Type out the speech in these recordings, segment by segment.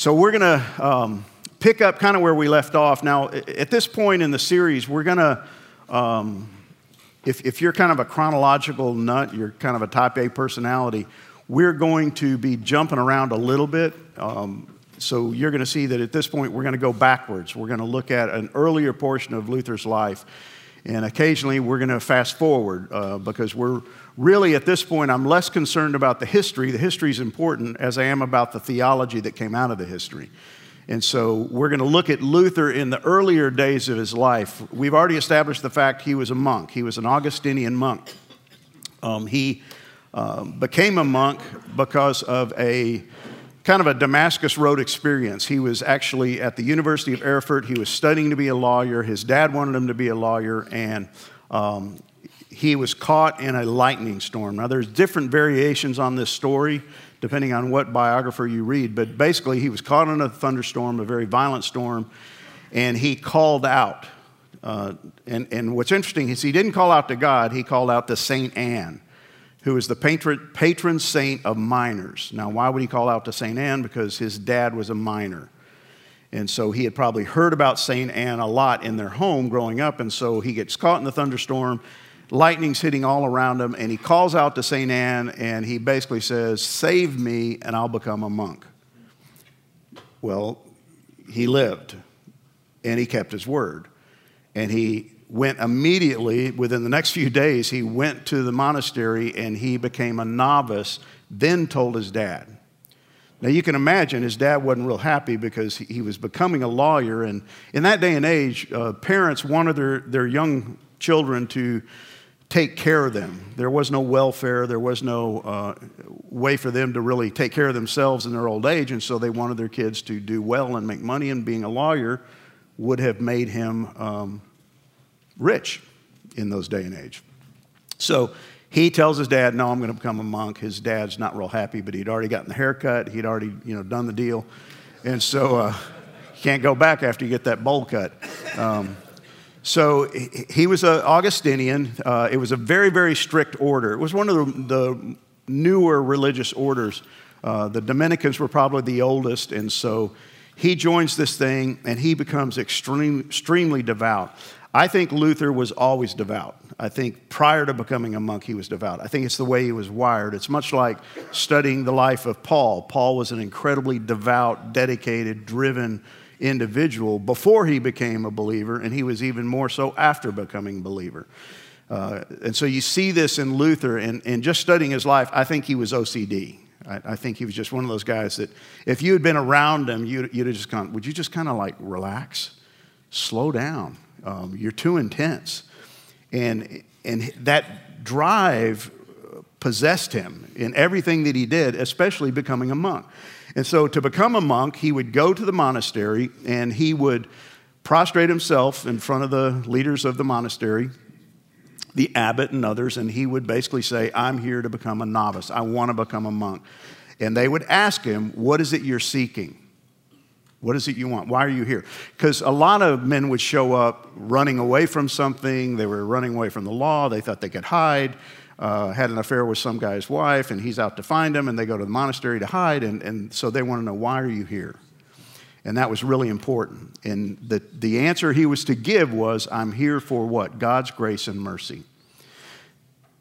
So we're going to um, pick up kind of where we left off. Now, at this point in the series, we're going to, um, if, if you're kind of a chronological nut, you're kind of a type A personality, we're going to be jumping around a little bit. Um, so you're going to see that at this point, we're going to go backwards. We're going to look at an earlier portion of Luther's life. And occasionally, we're going to fast forward uh, because we're really, at this point, I'm less concerned about the history. The history is important as I am about the theology that came out of the history. And so we're going to look at Luther in the earlier days of his life. We've already established the fact he was a monk, he was an Augustinian monk. Um, he um, became a monk because of a kind of a Damascus Road experience. He was actually at the University of Erfurt. He was studying to be a lawyer. His dad wanted him to be a lawyer, and um, he was caught in a lightning storm. Now, there's different variations on this story depending on what biographer you read, but basically, he was caught in a thunderstorm, a very violent storm, and he called out. Uh, and, and what's interesting is he didn't call out to God, he called out to St. Anne, who is the patron, patron saint of miners. Now, why would he call out to St. Anne? Because his dad was a miner. And so he had probably heard about St. Anne a lot in their home growing up, and so he gets caught in the thunderstorm lightning's hitting all around him, and he calls out to St. Anne and he basically says, Save me and I'll become a monk. Well, he lived and he kept his word. And he went immediately, within the next few days, he went to the monastery and he became a novice, then told his dad. Now, you can imagine his dad wasn't real happy because he was becoming a lawyer. And in that day and age, uh, parents wanted their, their young children to take care of them. There was no welfare, there was no uh, way for them to really take care of themselves in their old age, and so they wanted their kids to do well and make money, and being a lawyer would have made him um, rich in those day and age. So he tells his dad, No, I'm going to become a monk. His dad's not real happy, but he'd already gotten the haircut, he'd already you know, done the deal. And so uh, you can't go back after you get that bowl cut. Um, so he was an Augustinian. Uh, it was a very, very strict order. It was one of the, the newer religious orders. Uh, the Dominicans were probably the oldest, and so he joins this thing and he becomes extreme, extremely devout. I think Luther was always devout. I think prior to becoming a monk, he was devout. I think it's the way he was wired. It's much like studying the life of Paul. Paul was an incredibly devout, dedicated, driven individual before he became a believer, and he was even more so after becoming a believer. Uh, and so you see this in Luther, and, and just studying his life, I think he was OCD. I, I, think he was just one of those guys that if you had been around him, you'd, you'd have just gone, would you just kind of like relax, slow down? Um, you're too intense. And, and that drive possessed him in everything that he did, especially becoming a monk. And so, to become a monk, he would go to the monastery and he would prostrate himself in front of the leaders of the monastery, the abbot and others, and he would basically say, I'm here to become a novice. I want to become a monk. And they would ask him, What is it you're seeking? What is it you want? Why are you here? Because a lot of men would show up running away from something. They were running away from the law. They thought they could hide uh, had an affair with some guy's wife, and he's out to find him, and they go to the monastery to hide, and, and so they want to know, why are you here? And that was really important. And the, the answer he was to give was, I'm here for what? God's grace and mercy.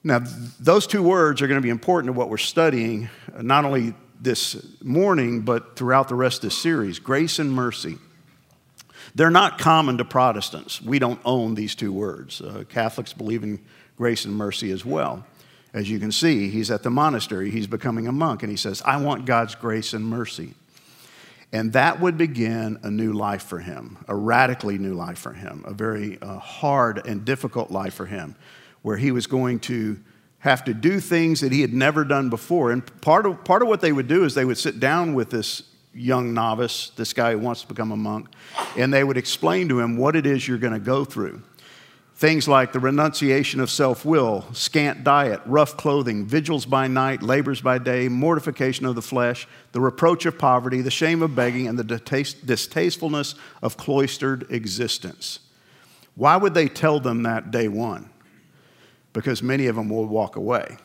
Now, those two words are going to be important to what we're studying, not only this morning, but throughout the rest of this series grace and mercy. They're not common to Protestants. We don't own these two words. Uh, Catholics believe in grace and mercy as well. As you can see, he's at the monastery, he's becoming a monk, and he says, I want God's grace and mercy. And that would begin a new life for him, a radically new life for him, a very uh, hard and difficult life for him, where he was going to have to do things that he had never done before. And part of, part of what they would do is they would sit down with this young novice, this guy who wants to become a monk, and they would explain to him what it is you're going to go through. Things like the renunciation of self will, scant diet, rough clothing, vigils by night, labors by day, mortification of the flesh, the reproach of poverty, the shame of begging, and the distastefulness of cloistered existence. Why would they tell them that day one? Because many of them will walk away.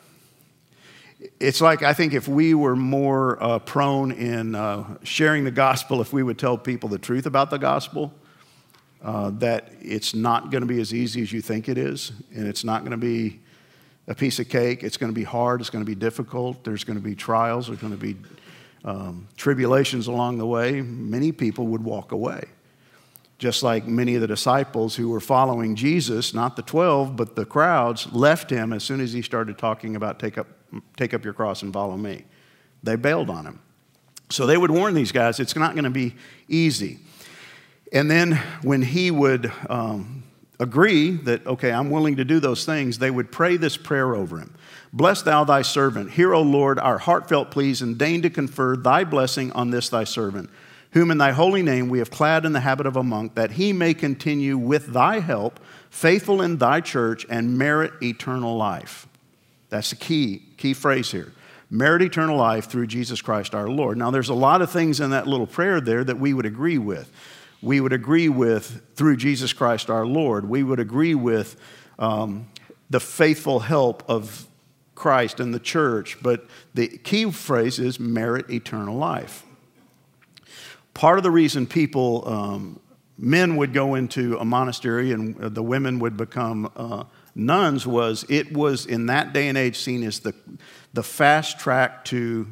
it's like I think if we were more uh, prone in uh, sharing the gospel, if we would tell people the truth about the gospel, uh, that it's not going to be as easy as you think it is, and it's not going to be a piece of cake. It's going to be hard. It's going to be difficult. There's going to be trials. There's going to be um, tribulations along the way. Many people would walk away. Just like many of the disciples who were following Jesus, not the 12, but the crowds, left him as soon as he started talking about take up, take up your cross and follow me. They bailed on him. So they would warn these guys it's not going to be easy. And then when he would um, agree that, okay, I'm willing to do those things, they would pray this prayer over him Bless thou thy servant. Hear, O Lord, our heartfelt pleas, and deign to confer thy blessing on this thy servant, whom in thy holy name we have clad in the habit of a monk, that he may continue with thy help, faithful in thy church, and merit eternal life. That's the key, key phrase here. Merit eternal life through Jesus Christ our Lord. Now, there's a lot of things in that little prayer there that we would agree with we would agree with through Jesus Christ our Lord. We would agree with um, the faithful help of Christ and the church, but the key phrase is merit eternal life. Part of the reason people, um, men would go into a monastery and the women would become uh, nuns was it was in that day and age seen as the, the fast track to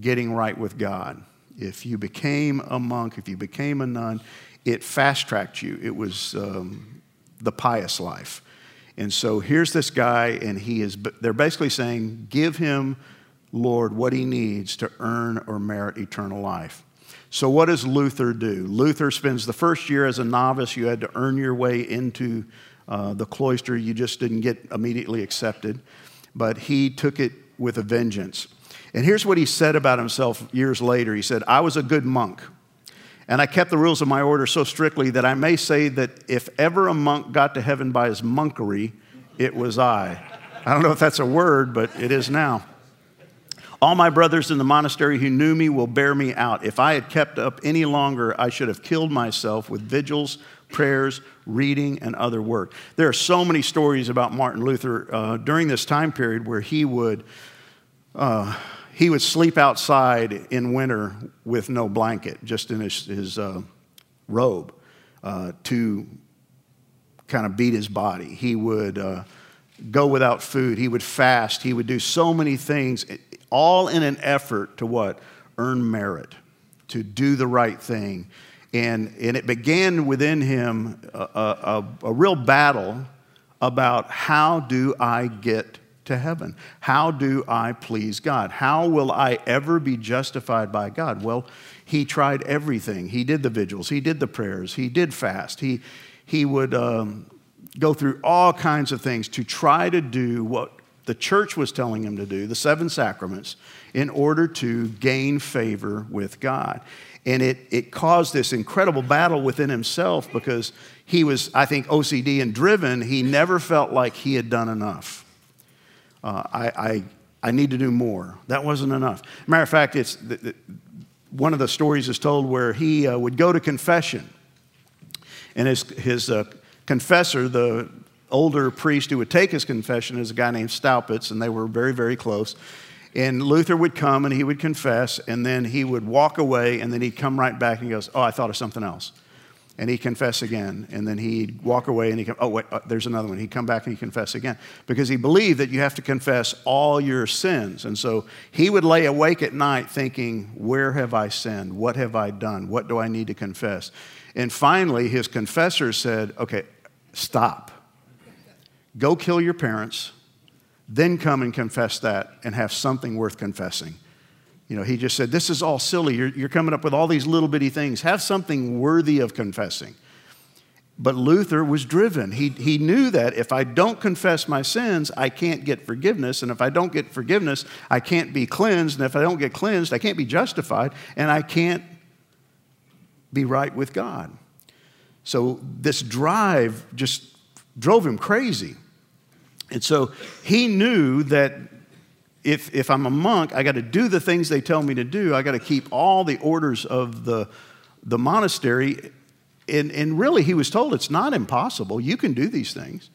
getting right with God. If you became a monk, if you became a nun, it fast tracked you. It was um, the pious life. And so here's this guy, and he is, they're basically saying, give him, Lord, what he needs to earn or merit eternal life. So, what does Luther do? Luther spends the first year as a novice. You had to earn your way into uh, the cloister, you just didn't get immediately accepted. But he took it with a vengeance. And here's what he said about himself years later He said, I was a good monk, and I kept the rules of my order so strictly that I may say that if ever a monk got to heaven by his monkery, it was I. I don't know if that's a word, but it is now. All my brothers in the monastery who knew me will bear me out. If I had kept up any longer, I should have killed myself with vigils, prayers, reading, and other work. There are so many stories about Martin Luther uh, during this time period where he would. Uh, he would sleep outside in winter with no blanket, just in his, his uh, robe uh, to kind of beat his body. He would uh, go without food. He would fast. He would do so many things, all in an effort to what? Earn merit, to do the right thing. And, and it began within him a, a, a real battle about how do I get to heaven? How do I please God? How will I ever be justified by God? Well, he tried everything. He did the vigils, he did the prayers, he did fast. He, he would um, go through all kinds of things to try to do what the church was telling him to do, the seven sacraments, in order to gain favor with God. And it, it caused this incredible battle within himself because he was, I think, OCD and driven. He never felt like he had done enough uh, I, I, I, need to do more. That wasn't enough. Matter of fact, it's the, the, one of the stories is told where he uh, would go to confession, and his, his uh, confessor, the older priest who would take his confession, is a guy named Staupitz, and they were very, very close. And Luther would come and he would confess, and then he would walk away, and then he'd come right back and he goes, Oh, I thought of something else and he'd confess again. And then he'd walk away and he'd come, oh, wait, uh, there's another one. He'd come back and he'd confess again because he believed that you have to confess all your sins. And so he would lay awake at night thinking, where have I sinned? What have I done? What do I need to confess? And finally, his confessor said, okay, stop. Go kill your parents, then come and confess that and have something worth confessing. You know, he just said, This is all silly. You're, you're coming up with all these little bitty things. Have something worthy of confessing. But Luther was driven. He, he knew that if I don't confess my sins, I can't get forgiveness. And if I don't get forgiveness, I can't be cleansed. And if I don't get cleansed, I can't be justified. And I can't be right with God. So this drive just drove him crazy. And so he knew that if, if I'm a monk, I got to do the things they tell me to do. I got to keep all the orders of the, the monastery. And, and really, he was told it's not impossible. You can do these things.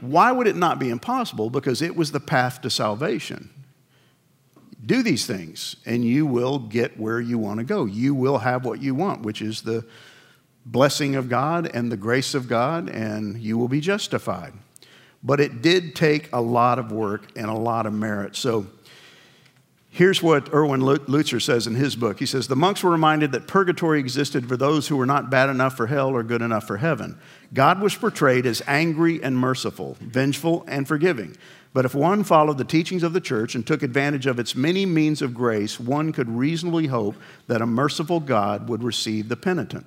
Why would it not be impossible? Because it was the path to salvation. do these things, and you will get where you want to go. You will have what you want, which is the blessing of God and the grace of God, and you will be justified. But it did take a lot of work and a lot of merit. So here's what Erwin Lutzer says in his book. He says, The monks were reminded that purgatory existed for those who were not bad enough for hell or good enough for heaven. God was portrayed as angry and merciful, vengeful and forgiving. But if one followed the teachings of the church and took advantage of its many means of grace, one could reasonably hope that a merciful God would receive the penitent.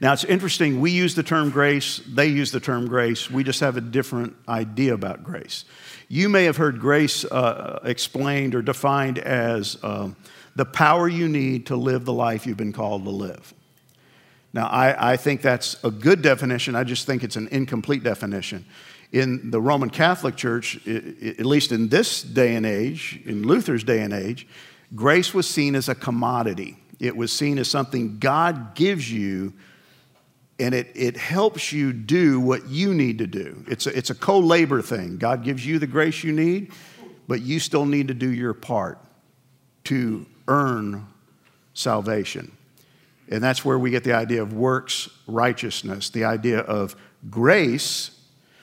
Now, it's interesting. We use the term grace, they use the term grace. We just have a different idea about grace. You may have heard grace uh, explained or defined as uh, the power you need to live the life you've been called to live. Now, I, I think that's a good definition. I just think it's an incomplete definition. In the Roman Catholic Church, at least in this day and age, in Luther's day and age, grace was seen as a commodity. It was seen as something God gives you and it, it helps you do what you need to do. It's a, it's a co labor thing. God gives you the grace you need, but you still need to do your part to earn salvation. And that's where we get the idea of works righteousness, the idea of grace,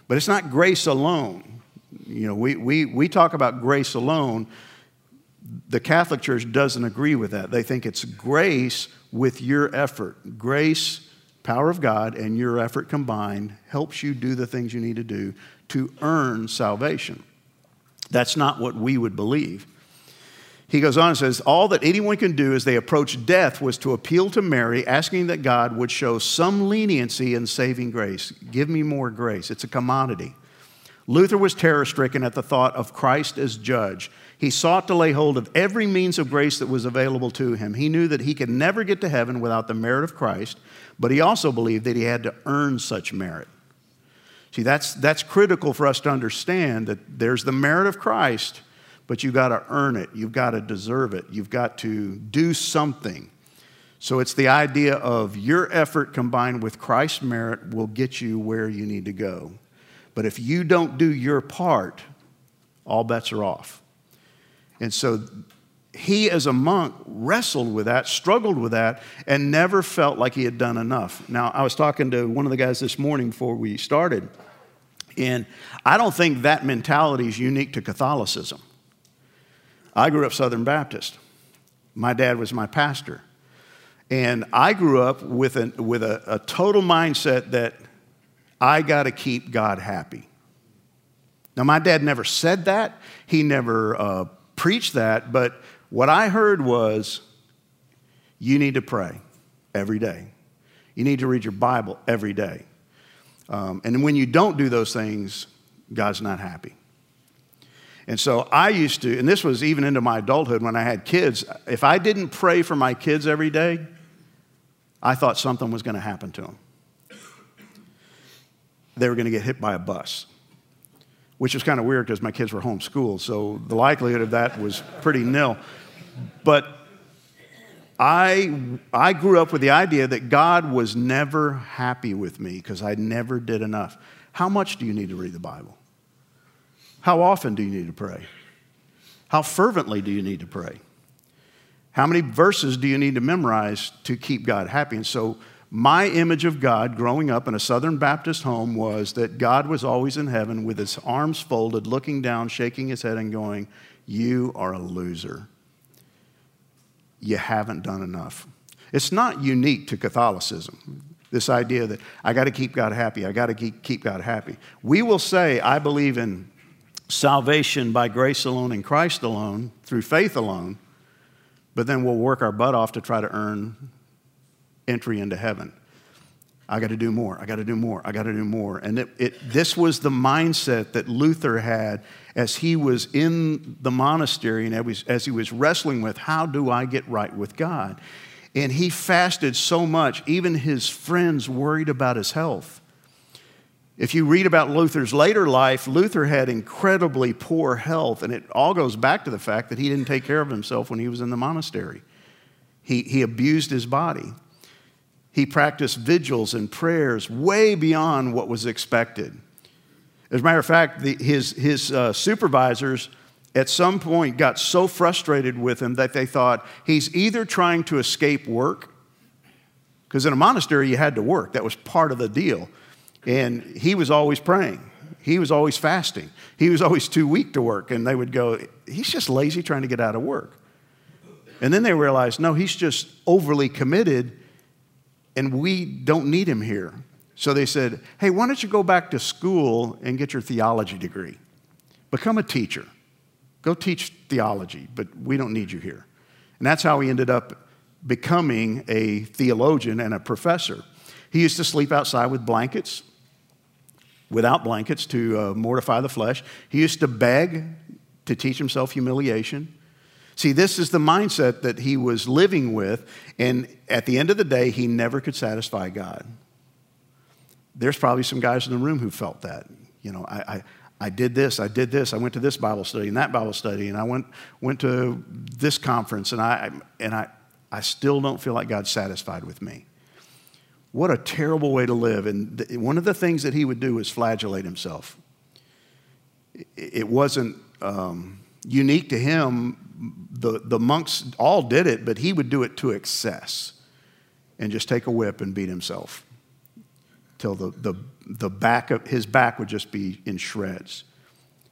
but it's not grace alone. You know, we, we, we talk about grace alone. The Catholic Church doesn't agree with that. They think it's grace with your effort. Grace power of God and your effort combined helps you do the things you need to do to earn salvation. That's not what we would believe. He goes on and says, All that anyone can do as they approach death was to appeal to Mary, asking that God would show some leniency in saving grace. Give me more grace. It's a commodity. Luther was terror stricken at the thought of Christ as judge. He sought to lay hold of every means of grace that was available to him. He knew that he could never get to heaven without the merit of Christ, but he also believed that he had to earn such merit. See, that's, that's critical for us to understand that there's the merit of Christ, but you've got to earn it. You've got to deserve it. You've got to do something. So it's the idea of your effort combined with Christ's merit will get you where you need to go. But if you don't do your part, all bets are off. And so he, as a monk, wrestled with that, struggled with that, and never felt like he had done enough. Now, I was talking to one of the guys this morning before we started, and I don't think that mentality is unique to Catholicism. I grew up Southern Baptist. My dad was my pastor. And I grew up with, a, with a, a total mindset that I got to keep God happy. Now, my dad never said that, he never uh, preached that, but what I heard was you need to pray every day. You need to read your Bible every day. Um, and when you don't do those things, God's not happy. And so I used to, and this was even into my adulthood when I had kids, if I didn't pray for my kids every day, I thought something was going to happen to them. They were going to get hit by a bus which was kind of weird because my kids were homeschooled, so the likelihood of that was pretty nil. But I, I grew up with the idea that God was never happy with me because I never did enough. How much do you need to read the Bible? How often do you need to pray? How fervently do you need to pray? How many verses do you need to memorize to keep God happy? And so my image of God growing up in a Southern Baptist home was that God was always in heaven with his arms folded, looking down, shaking his head, and going, You are a loser. You haven't done enough. It's not unique to Catholicism, this idea that I got to keep God happy, I got to keep God happy. We will say, I believe in salvation by grace alone in Christ alone, through faith alone, but then we'll work our butt off to try to earn entry into heaven. I got to do more. I got to do more. I got to do more. And it, it, this was the mindset that Luther had as he was in the monastery and as, as he was wrestling with how do I get right with God. And he fasted so much, even his friends worried about his health. If you read about Luther's later life, Luther had incredibly poor health, and it all goes back to the fact that he didn't take care of himself when he was in the monastery. He, he abused his body. He practiced vigils and prayers way beyond what was expected. As a matter of fact, the, his, his uh, supervisors at some point got so frustrated with him that they thought he's either trying to escape work, because in a monastery you had to work, that was part of the deal. And he was always praying, he was always fasting, he was always too weak to work. And they would go, he's just lazy trying to get out of work. And then they realized, no, he's just overly committed and we don't need him here. So they said, hey, why don't you go back to school and get your theology degree? Become a teacher. Go teach theology, but we don't need you here. And that's how he ended up becoming a theologian and a professor. He used to sleep outside with blankets, without blankets to uh, mortify the flesh. He used to beg to teach himself humiliation. See, this is the mindset that he was living with, and at the end of the day, he never could satisfy God. There's probably some guys in the room who felt that. You know, I, I, I did this, I did this, I went to this Bible study and that Bible study, and I went, went to this conference, and, I, and I, I still don't feel like God's satisfied with me. What a terrible way to live. And th- one of the things that he would do is flagellate himself. It wasn't um, unique to him the, the monks all did it, but he would do it to excess and just take a whip and beat himself till the, the, the back of his back would just be in shreds.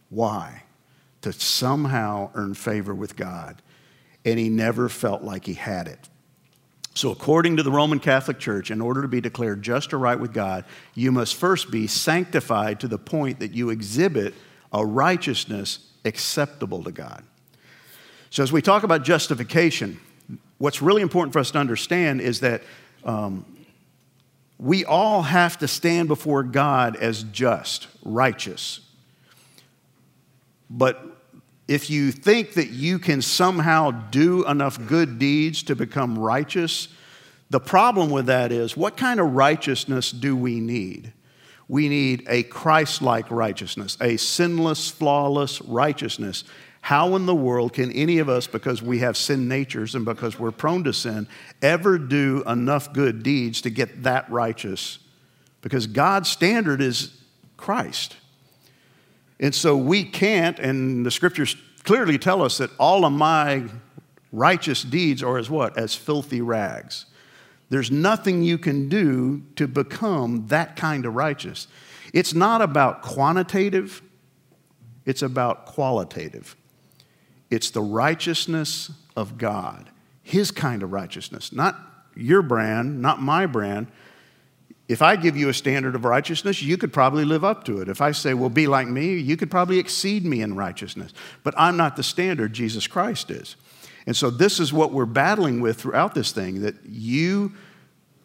Why? To somehow earn favor with God. And he never felt like he had it. So, according to the Roman Catholic Church, in order to be declared just or right with God, you must first be sanctified to the point that you exhibit a righteousness acceptable to God. So, as we talk about justification, what's really important for us to understand is that um, we all have to stand before God as just, righteous. But if you think that you can somehow do enough good deeds to become righteous, the problem with that is what kind of righteousness do we need? We need a Christ like righteousness, a sinless, flawless righteousness. How in the world can any of us, because we have sin natures and because we're prone to sin, ever do enough good deeds to get that righteous? Because God's standard is Christ. And so we can't, and the scriptures clearly tell us that all of my righteous deeds are as what? As filthy rags. There's nothing you can do to become that kind of righteous. It's not about quantitative, it's about qualitative. It's the righteousness of God, His kind of righteousness, not your brand, not my brand. If I give you a standard of righteousness, you could probably live up to it. If I say, well, be like me, you could probably exceed me in righteousness. But I'm not the standard, Jesus Christ is. And so this is what we're battling with throughout this thing that you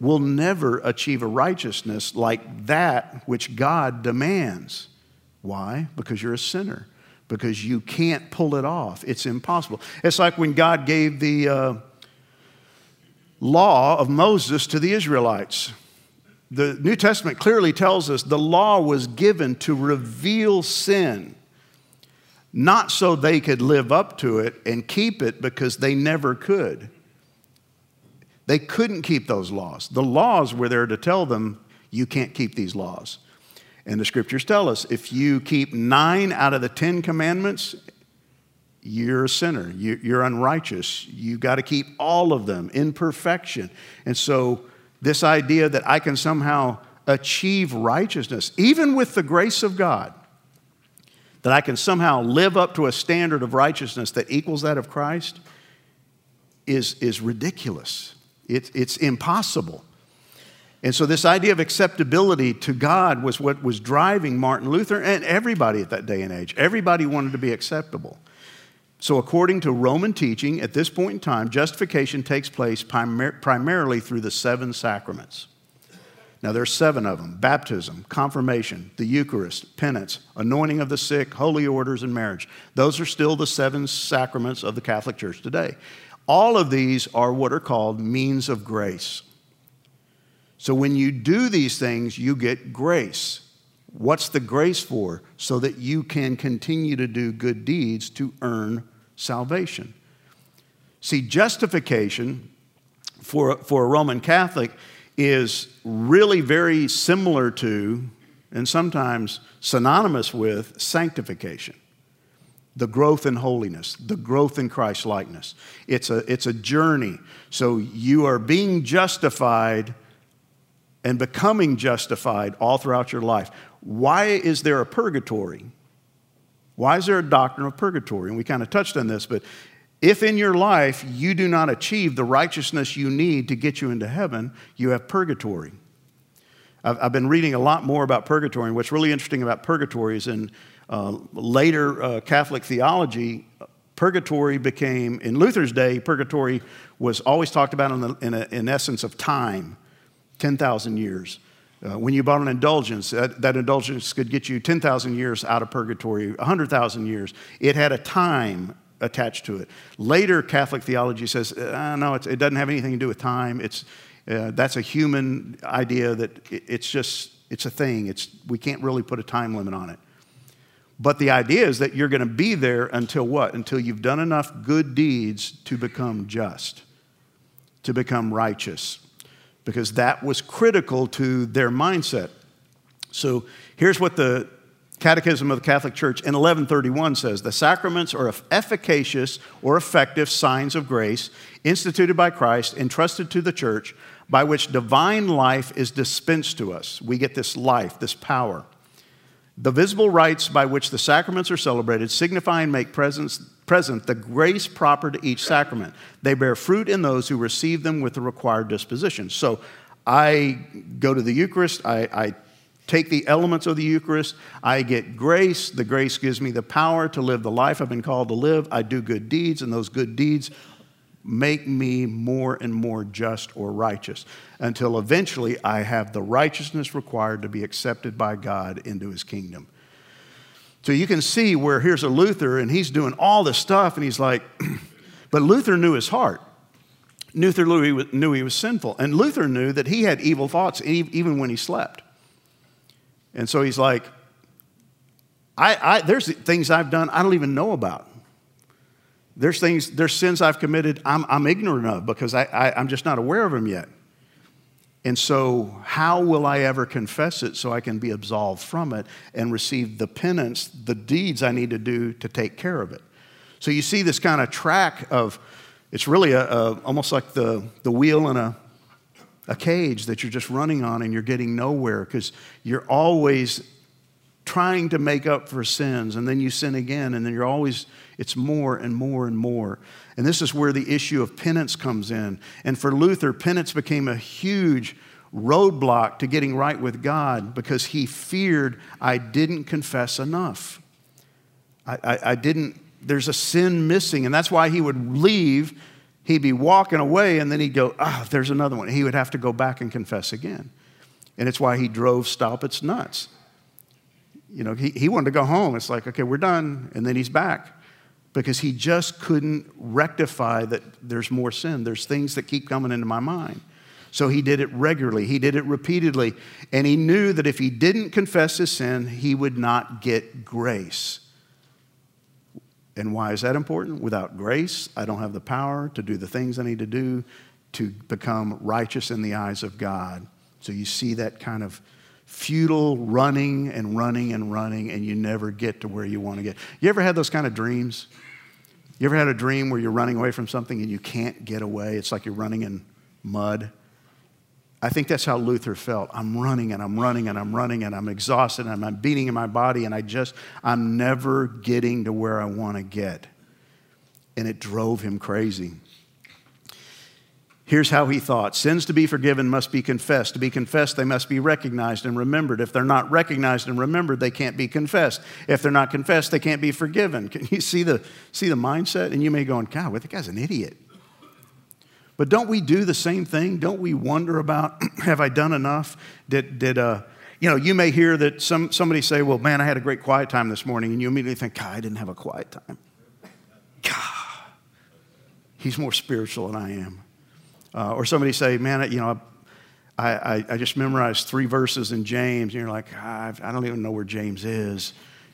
will never achieve a righteousness like that which God demands. Why? Because you're a sinner because you can't pull it off. It's impossible. It's like when God gave the uh, law of Moses to the Israelites. The New Testament clearly tells us the law was given to reveal sin, not so they could live up to it and keep it because they never could. They couldn't keep those laws. The laws were there to tell them, you can't keep these laws. And the scriptures tell us if you keep nine out of the Ten Commandments, you're a sinner. You're unrighteous. You've got to keep all of them in perfection. And so, this idea that I can somehow achieve righteousness, even with the grace of God, that I can somehow live up to a standard of righteousness that equals that of Christ, is, is ridiculous. It, it's impossible. And so, this idea of acceptability to God was what was driving Martin Luther and everybody at that day and age. Everybody wanted to be acceptable. So, according to Roman teaching, at this point in time, justification takes place primar- primarily through the seven sacraments. Now, there's seven of them baptism, confirmation, the Eucharist, penance, anointing of the sick, holy orders, and marriage. Those are still the seven sacraments of the Catholic Church today. All of these are what are called means of grace. So when you do these things, you get grace. What's the grace for? So that you can continue to do good deeds to earn salvation. See, justification for, for a Roman Catholic is really very similar to, and sometimes synonymous with, sanctification. the growth in holiness, the growth in Christ likeness. It's a, it's a journey. So you are being justified and becoming justified all throughout your life. Why is there a purgatory? Why is there a doctrine of purgatory? And we kind of touched on this, but if in your life you do not achieve the righteousness you need to get you into heaven, you have purgatory. I've, I've been reading a lot more about purgatory, and what's really interesting about purgatory is in uh, later uh, Catholic theology, purgatory became, in Luther's day, purgatory was always talked about in, the, in, a, in essence of time 10,000 years. Uh, when you bought an indulgence, that, that indulgence could get you 10,000 years out of purgatory, 100,000 years. It had a time attached to it. Later, Catholic theology says, uh, no, it doesn't have anything to do with time. It's, uh, that's a human idea that it, it's just, it's a thing. It's, we can't really put a time limit on it. But the idea is that you're going to be there until what? Until you've done enough good deeds to become just, to become righteous, because that was critical to their mindset. So here's what the Catechism of the Catholic Church in 1131 says The sacraments are efficacious or effective signs of grace instituted by Christ, entrusted to the church, by which divine life is dispensed to us. We get this life, this power. The visible rites by which the sacraments are celebrated signify and make presence, present the grace proper to each sacrament. They bear fruit in those who receive them with the required disposition. So I go to the Eucharist, I, I take the elements of the Eucharist, I get grace. The grace gives me the power to live the life I've been called to live. I do good deeds, and those good deeds make me more and more just or righteous until eventually I have the righteousness required to be accepted by God into his kingdom. So you can see where here's a Luther and he's doing all this stuff and he's like, but Luther knew his heart. Luther knew he was sinful. And Luther knew that he had evil thoughts even when he slept. And so he's like, I, I, there's things I've done I don't even know about. There's things, there's sins I've committed I'm, I'm ignorant of because I, I, I'm just not aware of them yet. And so, how will I ever confess it so I can be absolved from it and receive the penance, the deeds I need to do to take care of it? So, you see this kind of track of it's really a, a, almost like the, the wheel in a, a cage that you're just running on and you're getting nowhere because you're always trying to make up for sins and then you sin again and then you're always it's more and more and more. And this is where the issue of penance comes in. And for luther penance became a huge roadblock to getting right with god because he feared i didn't confess enough. I, I, I didn't there's a sin missing and that's why he would leave he'd be walking away and then he'd go ah oh, there's another one he would have to go back and confess again and it's why he drove Staupitz nuts you know, he, he wanted to go home. It's like, okay, we're done. And then he's back because he just couldn't rectify that there's more sin. There's things that keep coming into my mind. So he did it regularly, he did it repeatedly. And he knew that if he didn't confess his sin, he would not get grace. And why is that important? Without grace, I don't have the power to do the things I need to do to become righteous in the eyes of God. So you see that kind of futile running and running and running, and you never get to where you want to get. You ever had those kind of dreams? You ever had a dream where you're running away from something and you can't get away? It's like you're running in mud. I think that's how Luther felt. I'm running and I'm running and I'm running and I'm exhausted and I'm beating in my body and I just, I'm never getting to where I want to get. And it drove him crazy. Here's how he thought Sins to be forgiven must be confessed. To be confessed, they must be recognized and remembered. If they're not recognized and remembered, they can't be confessed. If they're not confessed, they can't be forgiven. Can you see the, see the mindset? And you may go, God, well, that guy's an idiot. But don't we do the same thing? Don't we wonder about, have I done enough? Did, did uh, you know, you may hear that some, somebody say, well, man, I had a great quiet time this morning. And you immediately think, God, I didn't have a quiet time. God, he's more spiritual than I am. Uh, or somebody say, man, you know, I, I, I, just memorized three verses in James, and you're like, ah, I don't even know where James is.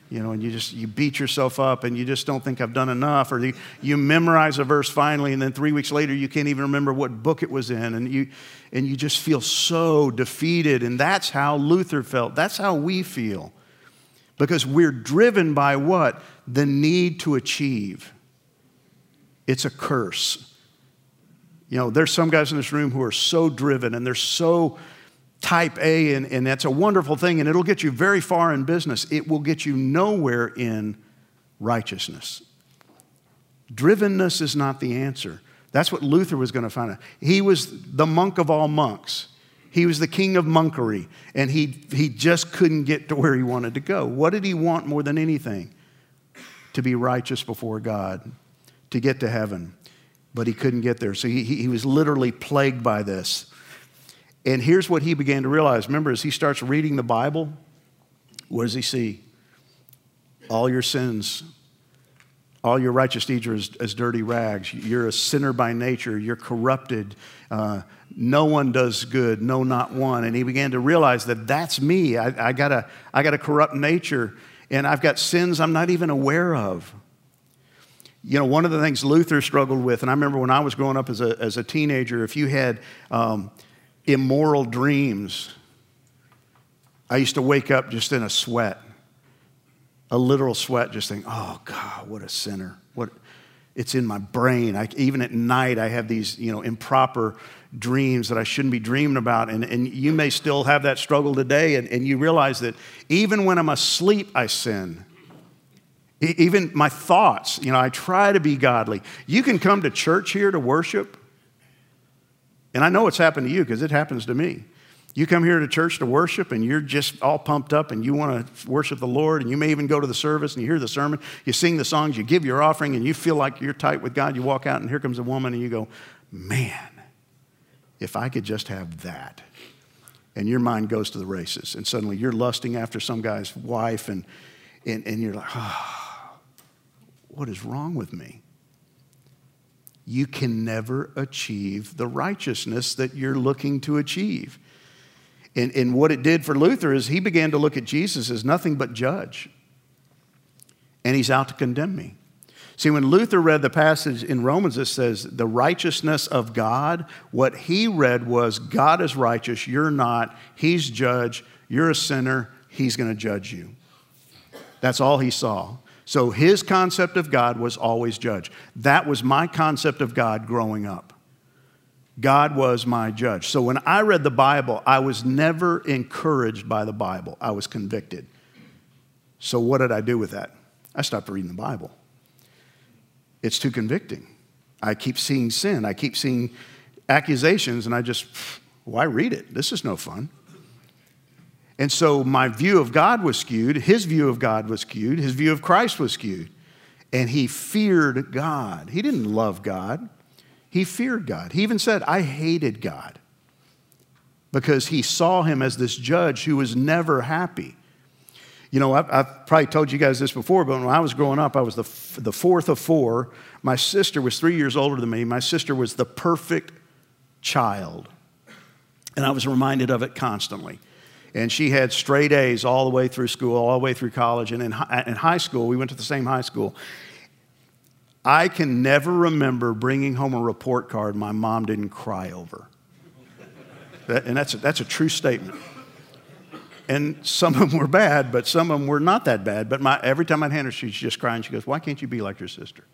You know, and you just you beat yourself up and you just don't think I've done enough. Or you, you memorize a verse finally, and then three weeks later you can't even remember what book it was in, and you and you just feel so defeated. And that's how Luther felt. That's how we feel. Because we're driven by what? The need to achieve. It's a curse. You know, there's some guys in this room who are so driven and they're so type A, and, and that's a wonderful thing, and it'll get you very far in business. It will get you nowhere in righteousness. Drivenness is not the answer. That's what Luther was going to find out. He was the monk of all monks. He was the king of monkery, and he, he just couldn't get to where he wanted to go. What did he want more than anything? To be righteous before God, to get to heaven. But he couldn't get there. So he, he was literally plagued by this. And here's what he began to realize. Remember, as he starts reading the Bible, what does he see? All your sins all your righteous deeds are as, as, dirty rags. You're a sinner by nature. You're corrupted. Uh, no one does good, no, not one. And he began to realize that that's me. I, I, got a, I got a corrupt nature, and I've got sins I'm not even aware of. You know, one of the things Luther struggled with, and I remember when I was growing up as a, as a teenager, if you had um, immoral dreams, I used to wake up just in a sweat a literal sweat, just think, oh God, what a sinner. What it's in my brain. I, even at night, I have these, you know, improper dreams that I shouldn't be dreaming about. And, and you may still have that struggle today, and, and you realize that even when I'm asleep, I sin. Even my thoughts, you know, I try to be godly. You can come to church here to worship, and I know it's happened to you because it happens to me. You come here to church to worship and you're just all pumped up and you want to worship the Lord and you may even go to the service and you hear the sermon, you sing the songs, you give your offering and you feel like you're tight with God. You walk out and here comes a woman and you go, man, if I could just have that. And your mind goes to the races and suddenly you're lusting after some guy's wife and, and, and you're like, oh, what is wrong with me? You can never achieve the righteousness that you're looking to achieve. And, and what it did for Luther is he began to look at Jesus as nothing but judge. And he's out to condemn me. See, when Luther read the passage in Romans that says the righteousness of God, what he read was God is righteous, you're not, he's judge, you're a sinner, he's to judge you. That's all he saw. So his concept of God was always judge. That was my concept of God growing up. God was my judge. So when I read the Bible, I was never encouraged by the Bible, I was convicted. So what did I do with that? I stopped reading the Bible. It's too convicting. I keep seeing sin, I keep seeing accusations, and I just, why read it? This is no fun. And so my view of God was skewed, his view of God was skewed, his view of Christ was skewed. And he feared God. He didn't love God. He feared God. He even said, I hated God because he saw him as this judge who was never happy. You know, I've, I've, probably told you guys this before, but when I was growing up, I was the, f- the fourth of four. My sister was three years older than me. My sister was the perfect child. And I was reminded of it constantly. And she had straight A's all the way through school, all the way through college. And in, in high school, we went to the same high school. I can never remember bringing home a report card my mom didn't cry over. That, and that's a, that's a true statement. And some of them were bad, but some of them were not that bad. But my, every time I'd hand her, she's just crying. She goes, Why can't you be like your sister?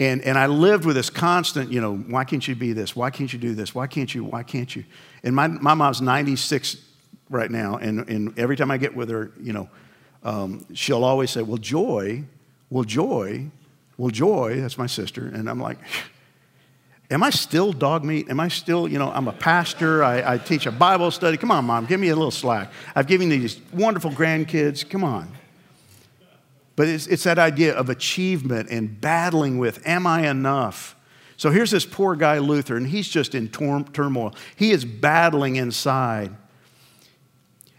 And, and I lived with this constant, you know, why can't you be this? Why can't you do this? Why can't you? Why can't you? And my, my mom's 96 right now. And, and every time I get with her, you know, um, she'll always say, Well, joy well, Joy, well, Joy, that's my sister. And I'm like, am I still dog meat? Am I still, you know, I'm a pastor. I, I, teach a Bible study. Come on, mom, give me a little slack. I've given these wonderful grandkids. Come on. But it's, it's that idea of achievement and battling with, am I enough? So here's this poor guy, Luther, and he's just in turmoil. He is battling inside.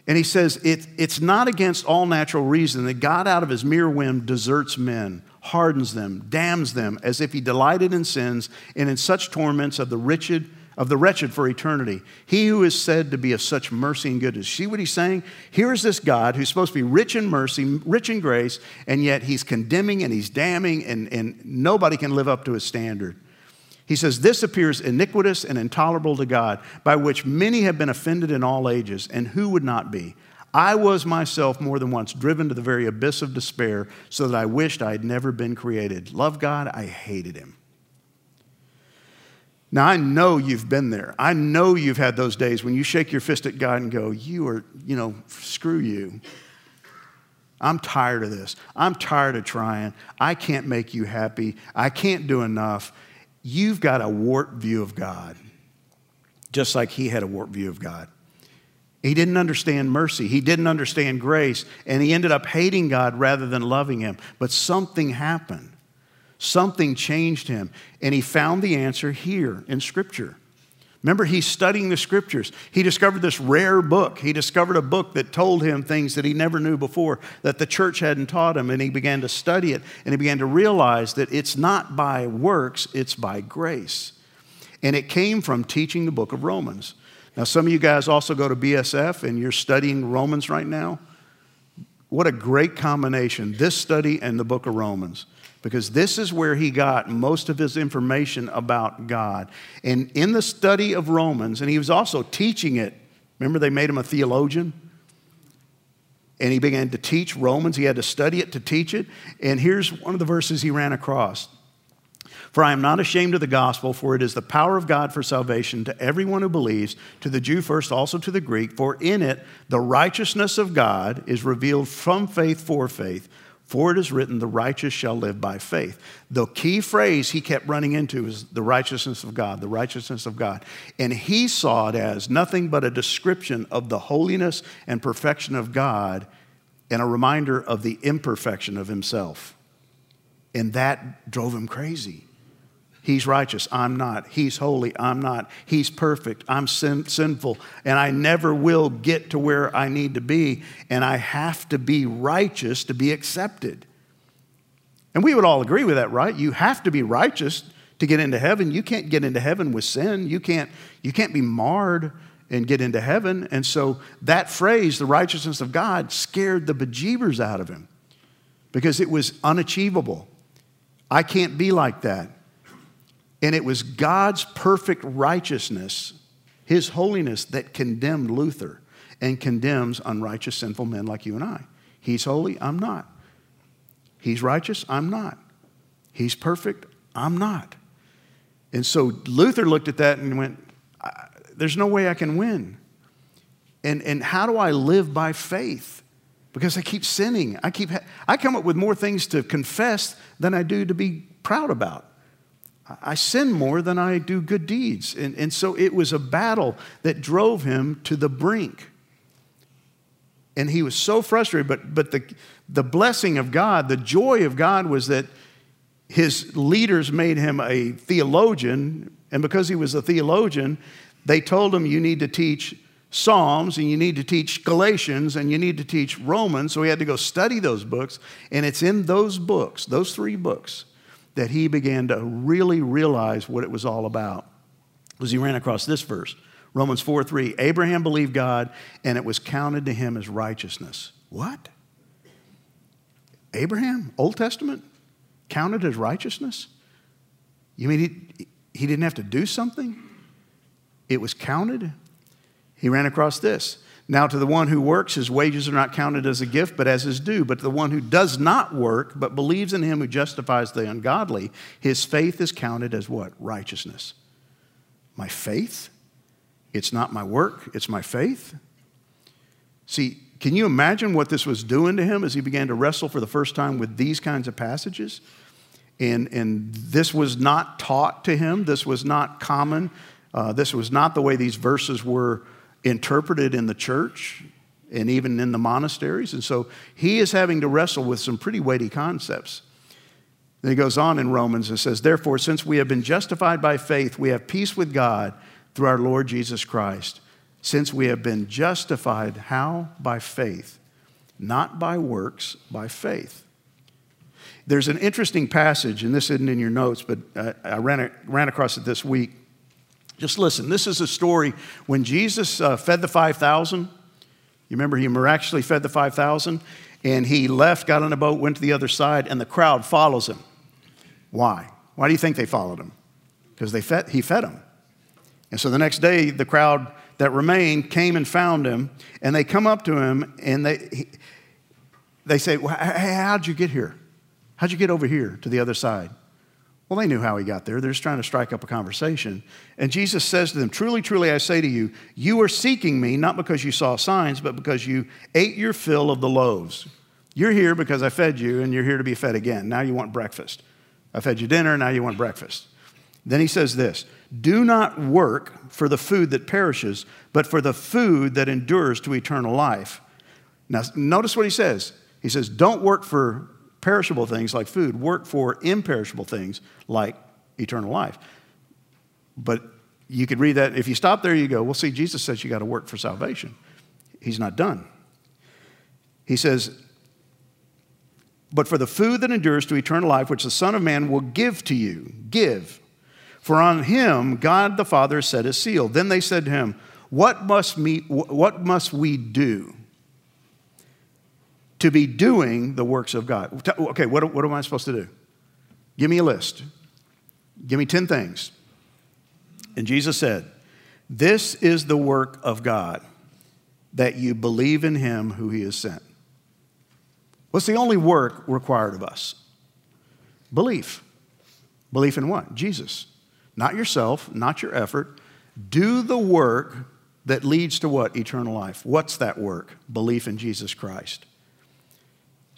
And he says, it, It's not against all natural reason that God, out of his mere whim, deserts men, hardens them, damns them, as if he delighted in sins and in such torments of the wretched. Of the wretched for eternity. He who is said to be of such mercy and goodness. See what he's saying? Here's this God who's supposed to be rich in mercy, rich in grace, and yet he's condemning and he's damning, and, and nobody can live up to his standard. He says, This appears iniquitous and intolerable to God, by which many have been offended in all ages, and who would not be? I was myself more than once driven to the very abyss of despair so that I wished I had never been created. Love God, I hated him. Now, I know you've been there. I know you've had those days when you shake your fist at God and go, You are, you know, screw you. I'm tired of this. I'm tired of trying. I can't make you happy. I can't do enough. You've got a warped view of God, just like he had a warped view of God. He didn't understand mercy. He didn't understand grace. And he ended up hating God rather than loving him. But something happened. Something changed him. And he found the answer here in Scripture. Remember, he's studying the scriptures. He discovered this rare book. He discovered a book that told him things that he never knew before, that the church hadn't taught him. And he began to study it. And he began to realize that it's not by works, it's by grace. And it came from teaching the book of Romans. Now, some of you guys also go to BSF and you're studying Romans right now. What a great combination, this study and the book of Romans, because this is where he got most of his information about God. And in the study of Romans, and he was also teaching it, remember they made him a theologian? And he began to teach Romans. He had to study it to teach it. And here's one of the verses he ran across for I am not ashamed of the gospel, for it is the power of God for salvation to everyone who believes, to the Jew first, also to the Greek. For in it the righteousness of God is revealed from faith for faith. For it is written, the righteous shall live by faith. The key phrase he kept running into is the righteousness of God, the righteousness of God. And he saw it as nothing but a description of the holiness and perfection of God and a reminder of the imperfection of himself. And that drove him crazy. He's righteous, I'm not. He's holy, I'm not. He's perfect, I'm sin- sinful, and I never will get to where I need to be, and I have to be righteous to be accepted. And we would all agree with that, right? You have to be righteous to get into heaven. You can't get into heaven with sin. You can't, you can't be marred and get into heaven. And so that phrase, the righteousness of God, scared the bejeebers out of him because it was unachievable. I can't be like that. And it was God's perfect righteousness, his holiness, that condemned Luther and condemns unrighteous, sinful men like you and I. He's holy, I'm not. He's righteous, I'm not. He's perfect, I'm not. And so Luther looked at that and went, There's no way I can win. And, and how do I live by faith? Because I keep sinning. I, keep, I come up with more things to confess than I do to be proud about. I sin more than I do good deeds. And, and so it was a battle that drove him to the brink. And he was so frustrated, but, but the, the blessing of God, the joy of God was that his leaders made him a theologian. And because he was a theologian, they told him, You need to teach Psalms and you need to teach Galatians and you need to teach Romans. So he had to go study those books. And it's in those books, those three books, that he began to really realize what it was all about. Was he ran across this verse, Romans 4 3. Abraham believed God, and it was counted to him as righteousness. What? Abraham, Old Testament, counted as righteousness? You mean he, he didn't have to do something? It was counted? He ran across this. Now, to the one who works, his wages are not counted as a gift, but as his due. But to the one who does not work, but believes in him who justifies the ungodly, his faith is counted as what? Righteousness. My faith? It's not my work, it's my faith. See, can you imagine what this was doing to him as he began to wrestle for the first time with these kinds of passages? And, and this was not taught to him, this was not common, uh, this was not the way these verses were interpreted in the church and even in the monasteries. And so he is having to wrestle with some pretty weighty concepts. Then he goes on in Romans and says, Therefore, since we have been justified by faith, we have peace with God through our Lord Jesus Christ. Since we have been justified, how? By faith. Not by works, by faith. There's an interesting passage, and this isn't in your notes, but I ran, across it this week just listen. This is a story when Jesus uh, fed the 5,000. You remember he miraculously fed the 5,000? And he left, got on a boat, went to the other side, and the crowd follows him. Why? Why do you think they followed him? Because they fed, he fed them. And so the next day, the crowd, that remained came and found him, and they come up to him and they, he, they say, well, hey, How'd you get here? How'd you get over here to the other side? Well, they knew how he got there. They're just trying to strike up a conversation. And Jesus says to them, Truly, truly, I say to you, you are seeking me not because you saw signs, but because you ate your fill of the loaves. You're here because I fed you, and you're here to be fed again. Now you want breakfast. I fed you dinner, now you want breakfast. Then he says this Do not work for the food that perishes, but for the food that endures to eternal life. Now, notice what he says. He says, Don't work for perishable things like food, work for imperishable things like eternal life. But you could read that. If you stop there, you go, well, see, Jesus says you got to work for salvation. He's not done. He says, but for the food that endures to eternal life, which the Son of Man will give to you, give. For on him God the Father set his seal. Then they said to him, What must, what must we do to be doing the works of God. Okay, what, what am I supposed to do? Give me a list. Give me 10 things. And Jesus said, This is the work of God, that you believe in him who he has sent. What's the only work required of us? Belief. Belief in what? Jesus. Not yourself, not your effort. Do the work that leads to what? Eternal life. What's that work? Belief in Jesus Christ.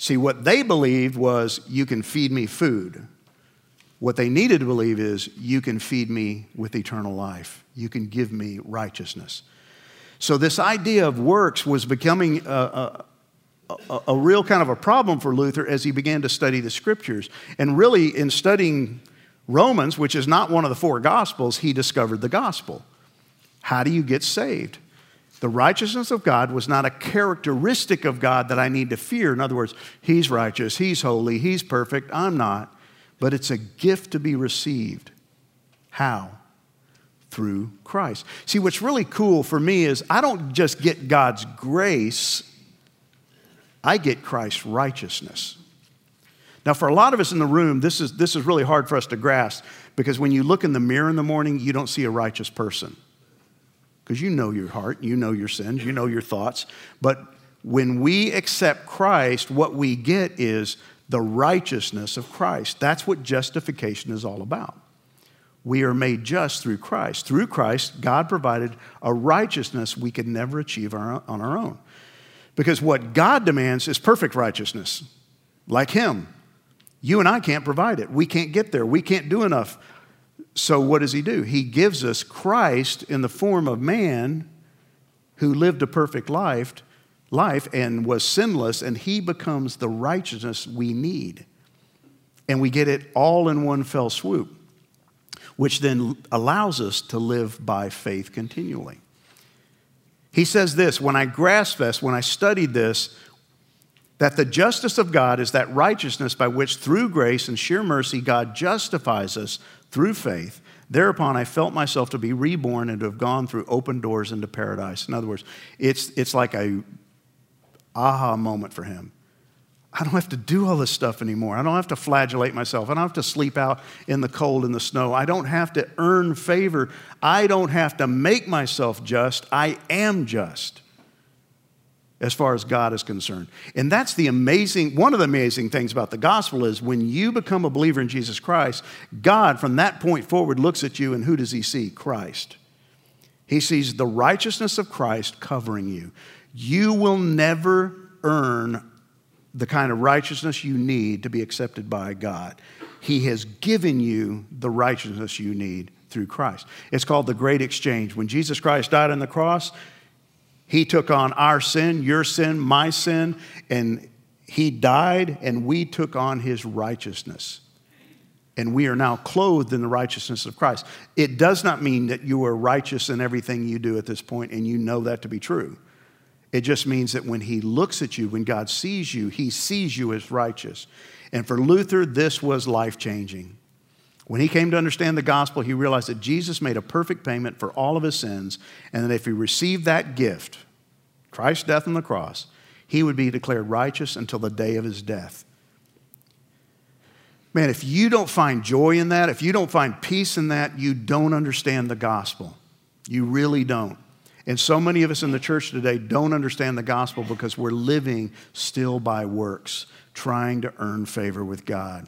See, what they believed was, you can feed me food. What they needed to believe is, you can feed me with eternal life. You can give me righteousness. So, this idea of works was becoming a, a, a, a, real kind of a problem for Luther as he began to study the scriptures. And really, in studying Romans, which is not one of the four gospels, he discovered the gospel. How do you get saved? The righteousness of God was not a characteristic of God that I need to fear. In other words, He's righteous, He's holy, He's perfect, I'm not. But it's a gift to be received. How? Through Christ. See, what's really cool for me is I don't just get God's grace, I get Christ's righteousness. Now, for a lot of us in the room, this is, this is really hard for us to grasp because when you look in the mirror in the morning, you don't see a righteous person because you know your heart, you know your sins, you know your thoughts. But when we accept Christ, what we get is the righteousness of Christ. That's what justification is all about. We are made just through Christ. Through Christ, God provided a righteousness we could never achieve on our own. Because what God demands is perfect righteousness, like Him. You and I can't provide it. We can't get there. We can't do enough so, what does he do? He gives us Christ in the form of man who lived a perfect life, life and was sinless, and he becomes the righteousness we need. And we get it all in one fell swoop, which then allows us to live by faith continually. He says this when I grasped this, when I studied this, that the justice of God is that righteousness by which, through grace and sheer mercy, God justifies us through faith. Thereupon, I felt myself to be reborn and to have gone through open doors into paradise. In other words, it's, it's like a aha moment for him. I don't have to do all this stuff anymore. I don't have to flagellate myself. I don't have to sleep out in the cold and the snow. I don't have to earn favor. I don't have to make myself just. I am just as far as God is concerned. And that's the amazing, one of the amazing things about the gospel is when you become a believer in Jesus Christ, God from that point forward looks at you and who does he see? Christ. He sees the righteousness of Christ covering you. You will never earn the kind of righteousness you need to be accepted by God. He has given you the righteousness you need through Christ. It's called the great exchange. When Jesus Christ died on the cross, he took on our sin, your sin, my sin, and He died, and we took on His righteousness. And we are now clothed in the righteousness of Christ. It does not mean that you are righteous in everything you do at this point, and you know that to be true. It just means that when He looks at you, when God sees you, He sees you as righteous. And for Luther, this was life changing. When he came to understand the gospel, he realized that Jesus made a perfect payment for all of his sins, and that if he received that gift, Christ's death on the cross, he would be declared righteous until the day of his death. Man, if you don't find joy in that, if you don't find peace in that, you don't understand the gospel. You really don't. And so many of us in the church today don't understand the gospel because we're living still by works, trying to earn favor with God.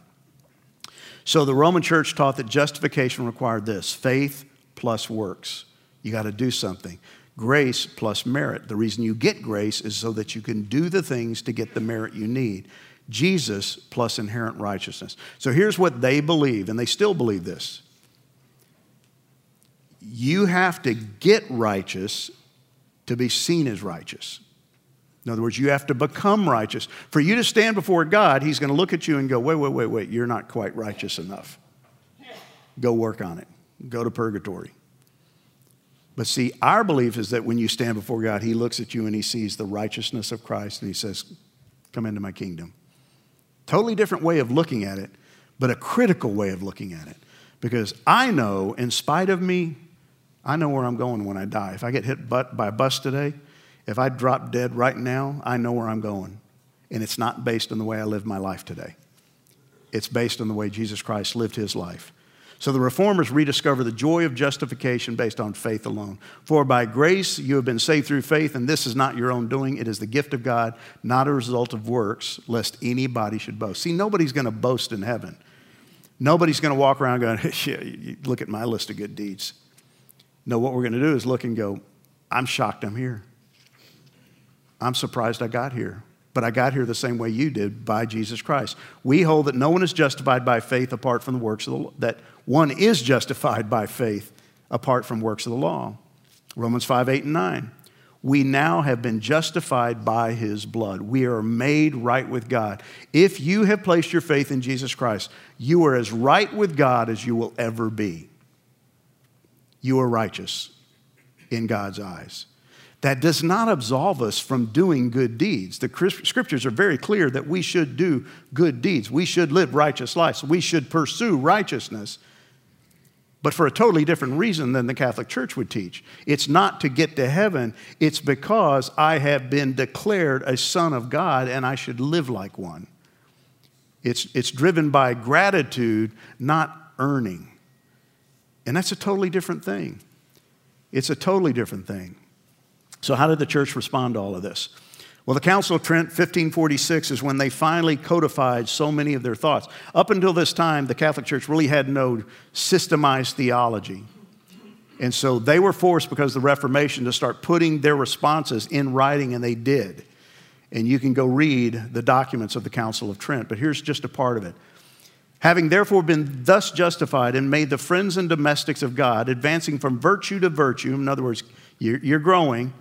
So the Roman church taught that justification required this faith plus works. You got to do something. Grace plus merit. The reason you get grace is so that you can do the things to get the merit you need. Jesus plus inherent righteousness. So here's what they believe, and they still believe this you have to get righteous to be seen as righteous. In other words, you have to become righteous. For you to stand before God, He's going to look at you and go, wait, wait, wait, wait, you're not quite righteous enough. Go work on it. Go to purgatory. But see, our belief is that when you stand before God, He looks at you and He sees the righteousness of Christ and He says, Come into my kingdom. Totally different way of looking at it, but a critical way of looking at it. Because I know, in spite of me, I know where I'm going when I die. If I get hit by a bus today, if I drop dead right now, I know where I'm going. And it's not based on the way I live my life today, it's based on the way Jesus Christ lived his life. So the reformers rediscover the joy of justification based on faith alone. For by grace you have been saved through faith, and this is not your own doing. It is the gift of God, not a result of works, lest anybody should boast. See, nobody's going to boast in heaven. Nobody's going to walk around going, yeah, look at my list of good deeds. No, what we're going to do is look and go, I'm shocked I'm here. I'm surprised I got here. But I got here the same way you did by Jesus Christ. We hold that no one is justified by faith apart from the works of the that one is justified by faith apart from works of the law. Romans 5, 8, and 9. We now have been justified by his blood. We are made right with God. If you have placed your faith in Jesus Christ, you are as right with God as you will ever be you are righteous in God's eyes. That does not absolve us from doing good deeds. The scriptures are very clear that we should do good deeds. We should live righteous lives. We should pursue righteousness, but for a totally different reason than the Catholic Church would teach. It's not to get to heaven, it's because I have been declared a son of God and I should live like one. It's, it's driven by gratitude, not earning. And that's a totally different thing. It's a totally different thing. So, how did the church respond to all of this? Well, the Council of Trent, 1546, is when they finally codified so many of their thoughts. Up until this time, the Catholic Church really had no systemized theology. And so they were forced, because of the Reformation, to start putting their responses in writing, and they did. And you can go read the documents of the Council of Trent, but here's just a part of it. Having therefore been thus justified and made the friends and domestics of God, advancing from virtue to virtue, in other words, you're growing,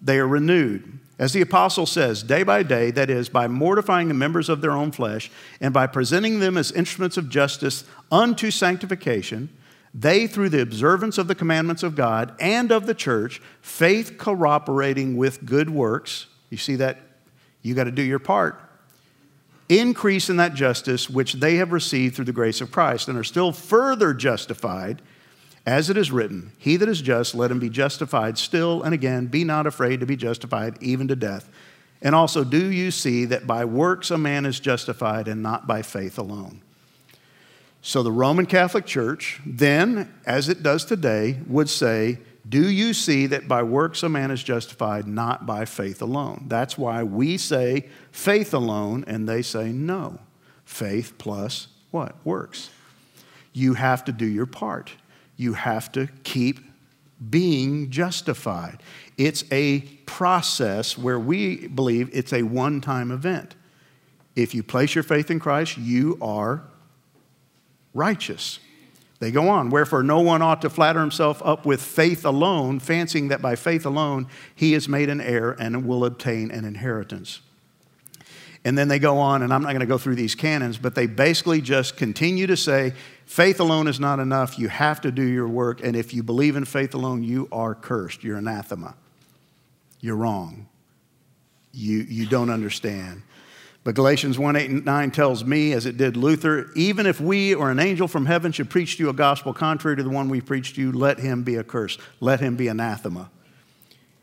they are renewed. As the apostle says, day by day, that is, by mortifying the members of their own flesh and by presenting them as instruments of justice unto sanctification, they, through the observance of the commandments of God and of the church, faith cooperating with good works, you see that? You got to do your part increase in that justice which they have received through the grace of Christ and are still further justified, as it is written, He that is just, let him be justified still and again. Be not afraid to be justified, even to death. And also, do you see that by works a man is justified and not by faith alone? So, the Roman Catholic Church, then, as it does today, would say, do you see that by works a man is justified, not by faith alone? That's why we say faith alone, and they say no. Faith plus what? Works. You have to do your part. You have to keep being justified. It's a process where we believe it's a one time event. If you place your faith in Christ, you are righteous. They go on, wherefore no one ought to flatter himself up with faith alone, fancying that by faith alone he is made an heir and will obtain an inheritance. And then they go on, and I'm not going to go through these canons, but they basically just continue to say faith alone is not enough. You have to do your work. And if you believe in faith alone, you are cursed. You're anathema. You're wrong. You, you don't understand. But Galatians 1 8 and 9 tells me, as it did Luther, even if we or an angel from heaven should preach to you a gospel contrary to the one we preached to you, let him be accursed. Let him be anathema.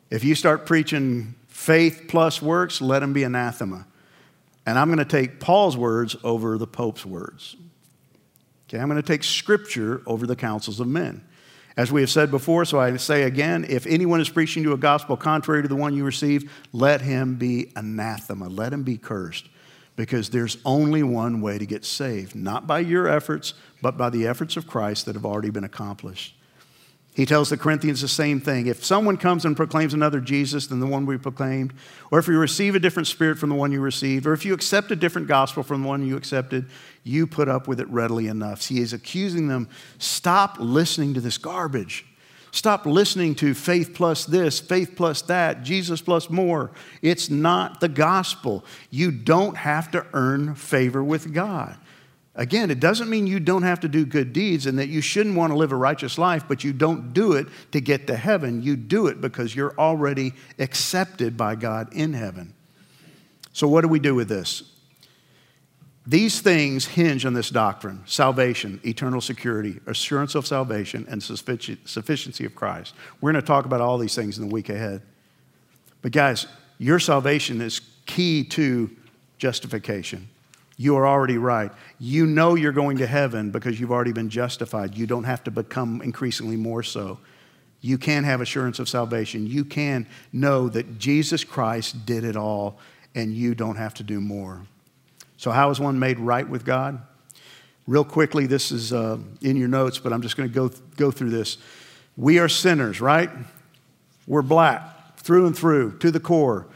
If you start preaching faith plus works, let him be anathema. And I'm going to take Paul's words over the Pope's words. Okay, I'm going to take scripture over the counsels of men. As we have said before, so I say again if anyone is preaching you a gospel contrary to the one you received, let him be anathema, let him be cursed. Because there's only one way to get saved, not by your efforts, but by the efforts of Christ that have already been accomplished. He tells the Corinthians the same thing. If someone comes and proclaims another Jesus than the one we proclaimed, or if you receive a different spirit from the one you received, or if you accept a different gospel from the one you accepted, you put up with it readily enough. See, he's accusing them stop listening to this garbage. Stop listening to faith plus this, faith plus that, Jesus plus more. It's not the gospel. You don't have to earn favor with God. Again, it doesn't mean you don't have to do good deeds and that you shouldn't want to live a righteous life, but you don't do it to get to heaven. You do it because you're already accepted by God in heaven. So, what do we do with this? These things hinge on this doctrine salvation, eternal security, assurance of salvation, and sufficiency of Christ. We're going to talk about all these things in the week ahead. But, guys, your salvation is key to justification. You are already right. You know you're going to heaven because you've already been justified. You don't have to become increasingly more so. You can have assurance of salvation. You can know that Jesus Christ did it all and you don't have to do more. So, how is one made right with God? Real quickly, this is uh, in your notes, but I'm just going to go, go through this. We are sinners, right? We're black through and through, to the core.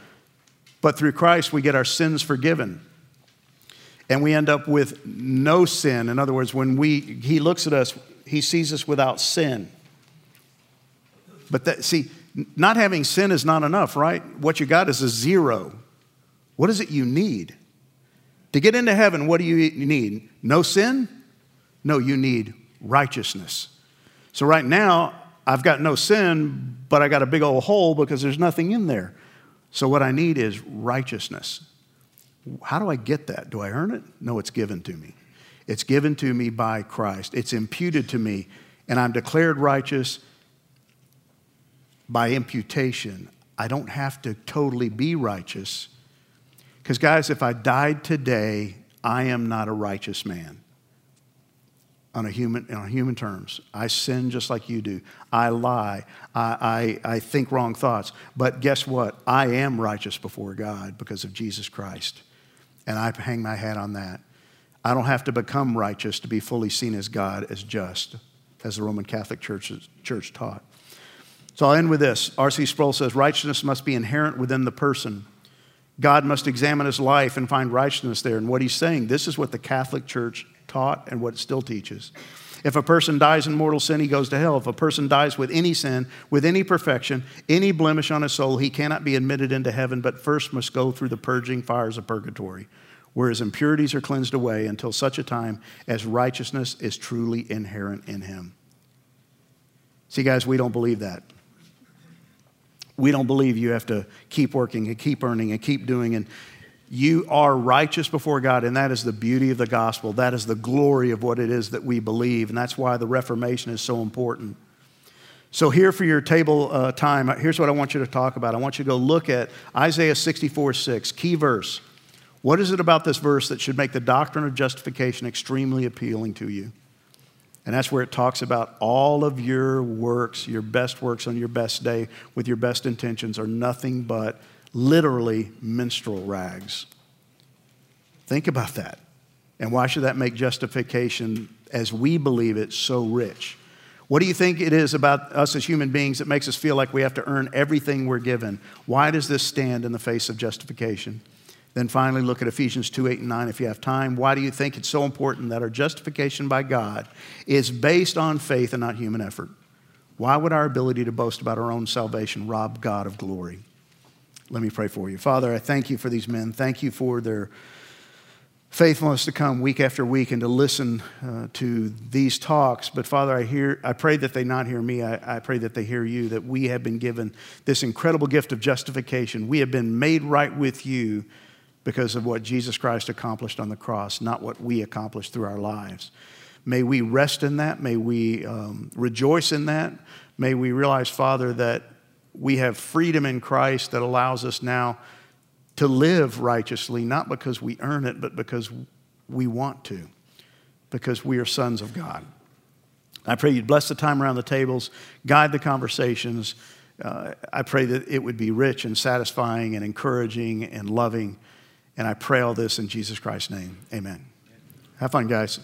But through Christ, we get our sins forgiven and we end up with no sin. In other words, when we, he looks at us, he sees us without sin. But that, see, not having sin is not enough, right? What you got is a zero. What is it you need? To get into heaven, what do you need? No sin? No, you need righteousness. So right now, I've got no sin, but I got a big old hole because there's nothing in there. So what I need is righteousness. How do I get that? Do I earn it? No, it's given to me. It's given to me by Christ. It's imputed to me, and I'm declared righteous by imputation. I don't have to totally be righteous. Because, guys, if I died today, I am not a righteous man on a human, on human terms. I sin just like you do. I lie. I, I, I think wrong thoughts. But guess what? I am righteous before God because of Jesus Christ and I hang my hat on that. I don't have to become righteous to be fully seen as God as just, as the Roman Catholic Church, Church taught. So I'll end with this. R.C. Sproul says righteousness must be inherent within the person. God must examine his life and find righteousness there. And what he's saying, this is what the Catholic Church taught and what it still teaches. If a person dies in mortal sin, he goes to hell. If a person dies with any sin, with any perfection, any blemish on his soul, he cannot be admitted into heaven, but first must go through the purging fires of purgatory, where his impurities are cleansed away until such a time as righteousness is truly inherent in him. See, guys, we don't believe that. We don't believe you have to keep working and keep earning and keep doing. And you are righteous before God, and that is the beauty of the gospel. That is the glory of what it is that we believe, and that's why the Reformation is so important. So, here for your table uh, time, here's what I want you to talk about. I want you to go look at Isaiah 64 6, key verse. What is it about this verse that should make the doctrine of justification extremely appealing to you? And that's where it talks about all of your works, your best works on your best day with your best intentions are nothing but literally menstrual rags. Think about that. And why should that make justification, as we believe it, so rich? What do you think it is about us as human beings that makes us feel like we have to earn everything we're given? Why does this stand in the face of justification? Then finally, look at Ephesians 2 8 and 9 if you have time. Why do you think it's so important that our justification by God is based on faith and not human effort? Why would our ability to boast about our own salvation rob God of glory? Let me pray for you. Father, I thank you for these men. Thank you for their faithfulness to come week after week and to listen uh, to these talks. But Father, I hear, I pray that they not hear me. I, I pray that they hear you. That we have been given this incredible gift of justification. We have been made right with you because of what Jesus Christ accomplished on the cross, not what we accomplished through our lives. May we rest in that. May we um, rejoice in that. May we realize, Father, that we have freedom in Christ that allows us now to live righteously, not because we earn it, but because we want to, because we are sons of God. I pray you'd bless the time around the tables, guide the conversations. Uh, I pray that it would be rich and satisfying and encouraging and loving. And I pray all this in Jesus Christ's name. Amen. Have fun, guys.